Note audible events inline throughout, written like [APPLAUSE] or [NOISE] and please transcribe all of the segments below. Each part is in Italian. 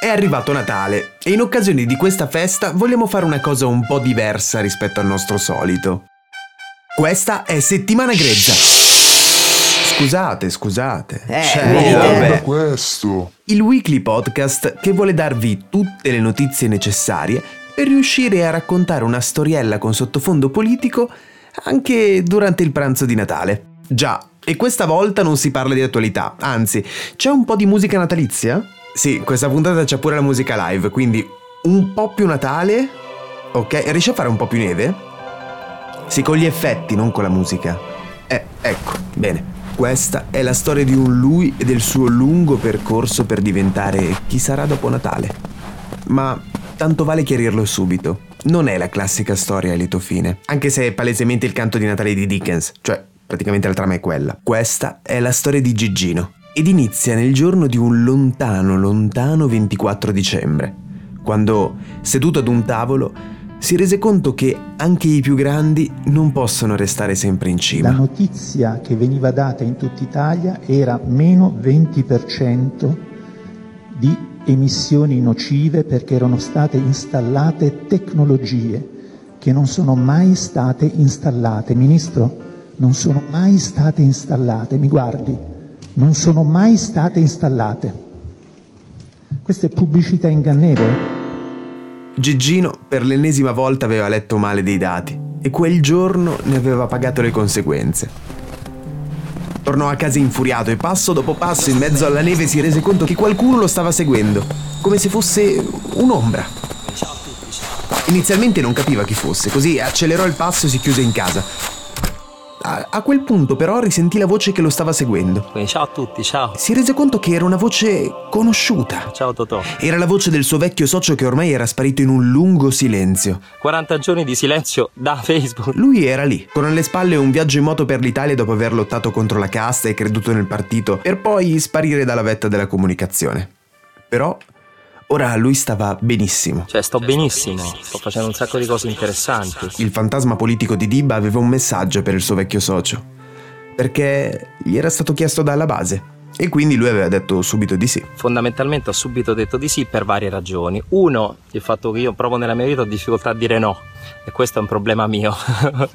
È arrivato Natale e in occasione di questa festa vogliamo fare una cosa un po' diversa rispetto al nostro solito. Questa è Settimana Grezza. Scusate, scusate. Eh, Cioè, eh. questo. Il weekly podcast che vuole darvi tutte le notizie necessarie per riuscire a raccontare una storiella con sottofondo politico anche durante il pranzo di Natale. Già, e questa volta non si parla di attualità, anzi, c'è un po' di musica natalizia? Sì, questa puntata c'è pure la musica live, quindi un po' più Natale. Ok, riesci a fare un po' più neve? Sì, con gli effetti, non con la musica. Eh, ecco, bene. Questa è la storia di un lui e del suo lungo percorso per diventare chi sarà dopo Natale. Ma tanto vale chiarirlo subito. Non è la classica storia a lieto fine, anche se è palesemente il canto di Natale di Dickens, cioè praticamente la trama è quella. Questa è la storia di Gigino ed inizia nel giorno di un lontano, lontano 24 dicembre, quando, seduto ad un tavolo, si rese conto che anche i più grandi non possono restare sempre in La cima. notizia che veniva data in tutta Italia era meno 20% di emissioni nocive perché erano state installate tecnologie che non sono mai state installate. Ministro, non sono mai state installate, mi guardi, non sono mai state installate. Questa è pubblicità ingannevole. Gigino per l'ennesima volta aveva letto male dei dati e quel giorno ne aveva pagato le conseguenze. Tornò a casa infuriato e passo dopo passo in mezzo alla neve si rese conto che qualcuno lo stava seguendo, come se fosse un'ombra. Inizialmente non capiva chi fosse, così accelerò il passo e si chiuse in casa. A, a quel punto però risentì la voce che lo stava seguendo. Quindi ciao a tutti, ciao. Si rese conto che era una voce conosciuta. Ciao Totò. Era la voce del suo vecchio socio che ormai era sparito in un lungo silenzio. 40 giorni di silenzio da Facebook. Lui era lì, con alle spalle un viaggio in moto per l'Italia dopo aver lottato contro la casta e creduto nel partito, per poi sparire dalla vetta della comunicazione. Però ora lui stava benissimo. Cioè, sto benissimo. Sto facendo un sacco di cose interessanti. Il fantasma politico di Dibba aveva un messaggio per il suo vecchio socio, perché gli era stato chiesto dalla base, e quindi lui aveva detto subito di sì. Fondamentalmente ho subito detto di sì per varie ragioni. Uno, il fatto che io proprio nella mia vita ho difficoltà a dire no. E questo è un problema mio.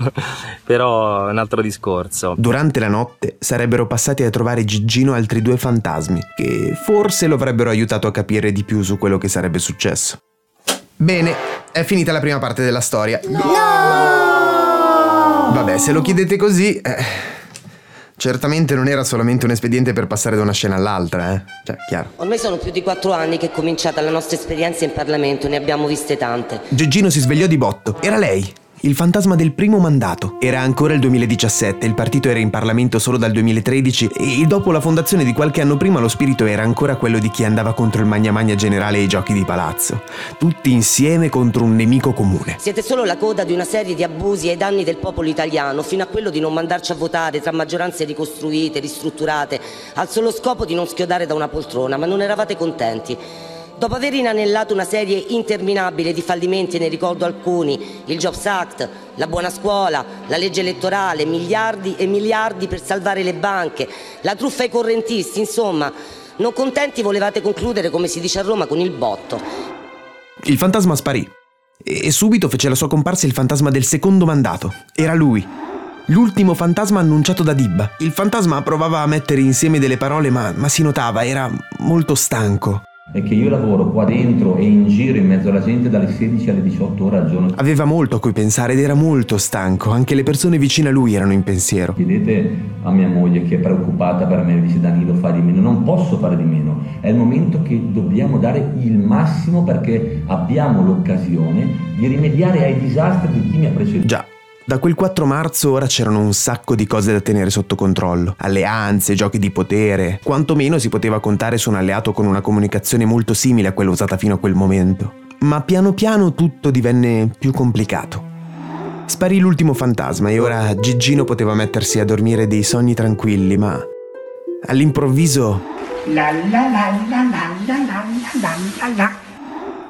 [LAUGHS] Però è un altro discorso. Durante la notte sarebbero passati a trovare Gigino altri due fantasmi, che forse lo avrebbero aiutato a capire di più su quello che sarebbe successo. Bene, è finita la prima parte della storia. Vabbè, se lo chiedete così... eh, certamente non era solamente un espediente per passare da una scena all'altra, eh. Cioè, chiaro. Ormai sono più di quattro anni che è cominciata la nostra esperienza in Parlamento, ne abbiamo viste tante. Gigino si svegliò di botto. Era lei. Il fantasma del primo mandato. Era ancora il 2017, il partito era in Parlamento solo dal 2013 e dopo la fondazione di qualche anno prima lo spirito era ancora quello di chi andava contro il magna magna generale e i giochi di palazzo. Tutti insieme contro un nemico comune. Siete solo la coda di una serie di abusi ai danni del popolo italiano, fino a quello di non mandarci a votare tra maggioranze ricostruite, ristrutturate, al solo scopo di non schiodare da una poltrona, ma non eravate contenti. Dopo aver inanellato una serie interminabile di fallimenti, ne ricordo alcuni, il Jobs Act, la buona scuola, la legge elettorale, miliardi e miliardi per salvare le banche, la truffa ai correntisti, insomma, non contenti volevate concludere, come si dice a Roma, con il botto. Il fantasma sparì e subito fece la sua comparsa il fantasma del secondo mandato. Era lui. L'ultimo fantasma annunciato da Dibba. Il fantasma provava a mettere insieme delle parole ma, ma si notava, era molto stanco. È che io lavoro qua dentro e in giro in mezzo alla gente dalle 16 alle 18 ore al giorno. Aveva molto a cui pensare ed era molto stanco, anche le persone vicine a lui erano in pensiero. Chiedete a mia moglie che è preoccupata per me, dice Danilo fai di meno, non posso fare di meno, è il momento che dobbiamo dare il massimo perché abbiamo l'occasione di rimediare ai disastri di chi mi ha preceduto. Già, Da quel 4 marzo ora c'erano un sacco di cose da tenere sotto controllo. Alleanze, giochi di potere. Quantomeno si poteva contare su un alleato con una comunicazione molto simile a quella usata fino a quel momento. Ma piano piano tutto divenne più complicato. Sparì l'ultimo fantasma e ora Gigino poteva mettersi a dormire dei sogni tranquilli, ma all'improvviso La la la la la la la la la la.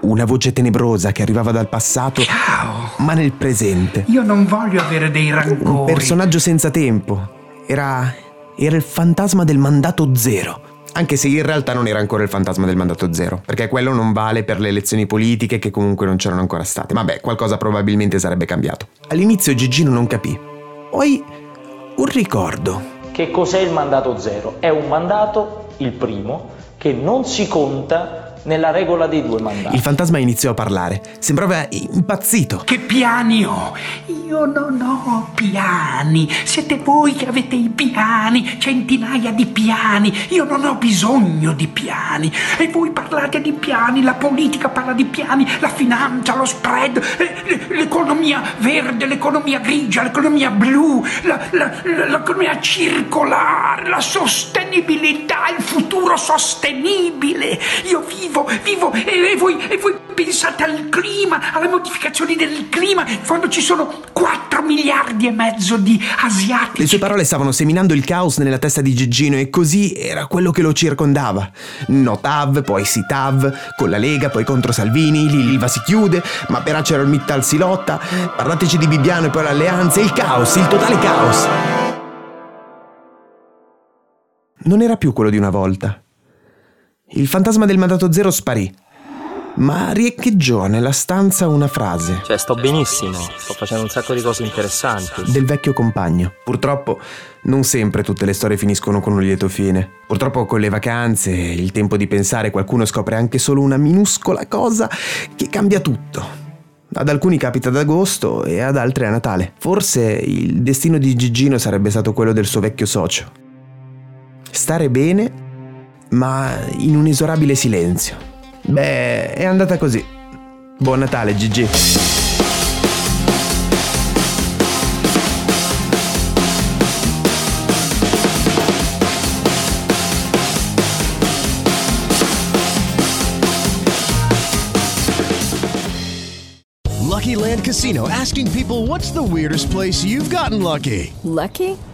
Una voce tenebrosa che arrivava dal passato, Ciao. ma nel presente. Io non voglio avere dei Un rancori. personaggio senza tempo. Era. era il fantasma del mandato zero. Anche se in realtà non era ancora il fantasma del mandato zero, perché quello non vale per le elezioni politiche che comunque non c'erano ancora state. Vabbè, qualcosa probabilmente sarebbe cambiato. All'inizio Gigino non capì. Poi un ricordo. Che cos'è il mandato zero? È un mandato, il primo, che non si conta nella regola dei due mandati. Il fantasma iniziò a parlare. Sembrava impazzito. Che piani ho? Io non ho piani. Siete voi che avete i piani, centinaia di piani. Io non ho bisogno di piani. E voi parlate di piani, la politica parla di piani, la finanza, lo spread, eh, l'economia verde, l'economia grigia, l'economia blu, la- la- la- l'economia circolare, la sostenibilità, il futuro sostenibile. Io vivo, vivo e, e voi, e voi pensate al clima, alle modificazioni del clima, quando ci sono 4 miliardi e mezzo di asiatici. Le sue parole stavano seminando il caos nella testa di Gigino e così era quello che lo circondava. No TAV, poi sì TAV, con la Lega, poi contro Salvini, l'Ilva si chiude, ma per ArcelorMittal si lotta, parlateci di Bibbiano e poi l'alleanza, il caos, il totale caos. Non era più quello di una volta. Il fantasma del mandato zero sparì, ma riecheggiò nella stanza una frase. Cioè, sto benissimo, sto facendo un sacco di cose interessanti. del vecchio compagno. Purtroppo non sempre tutte le storie finiscono con un lieto fine. Purtroppo con le vacanze, il tempo di pensare, qualcuno scopre anche solo una minuscola cosa che cambia tutto. Ad alcuni capita ad agosto e ad altri a Natale. Forse il destino di Gigino sarebbe stato quello del suo vecchio socio. Stare bene, ma in un inesorabile silenzio. Beh, è andata così. Buon Natale, Gigi. Lucky Land Casino asking people what's the weirdest place you've gotten lucky? Lucky?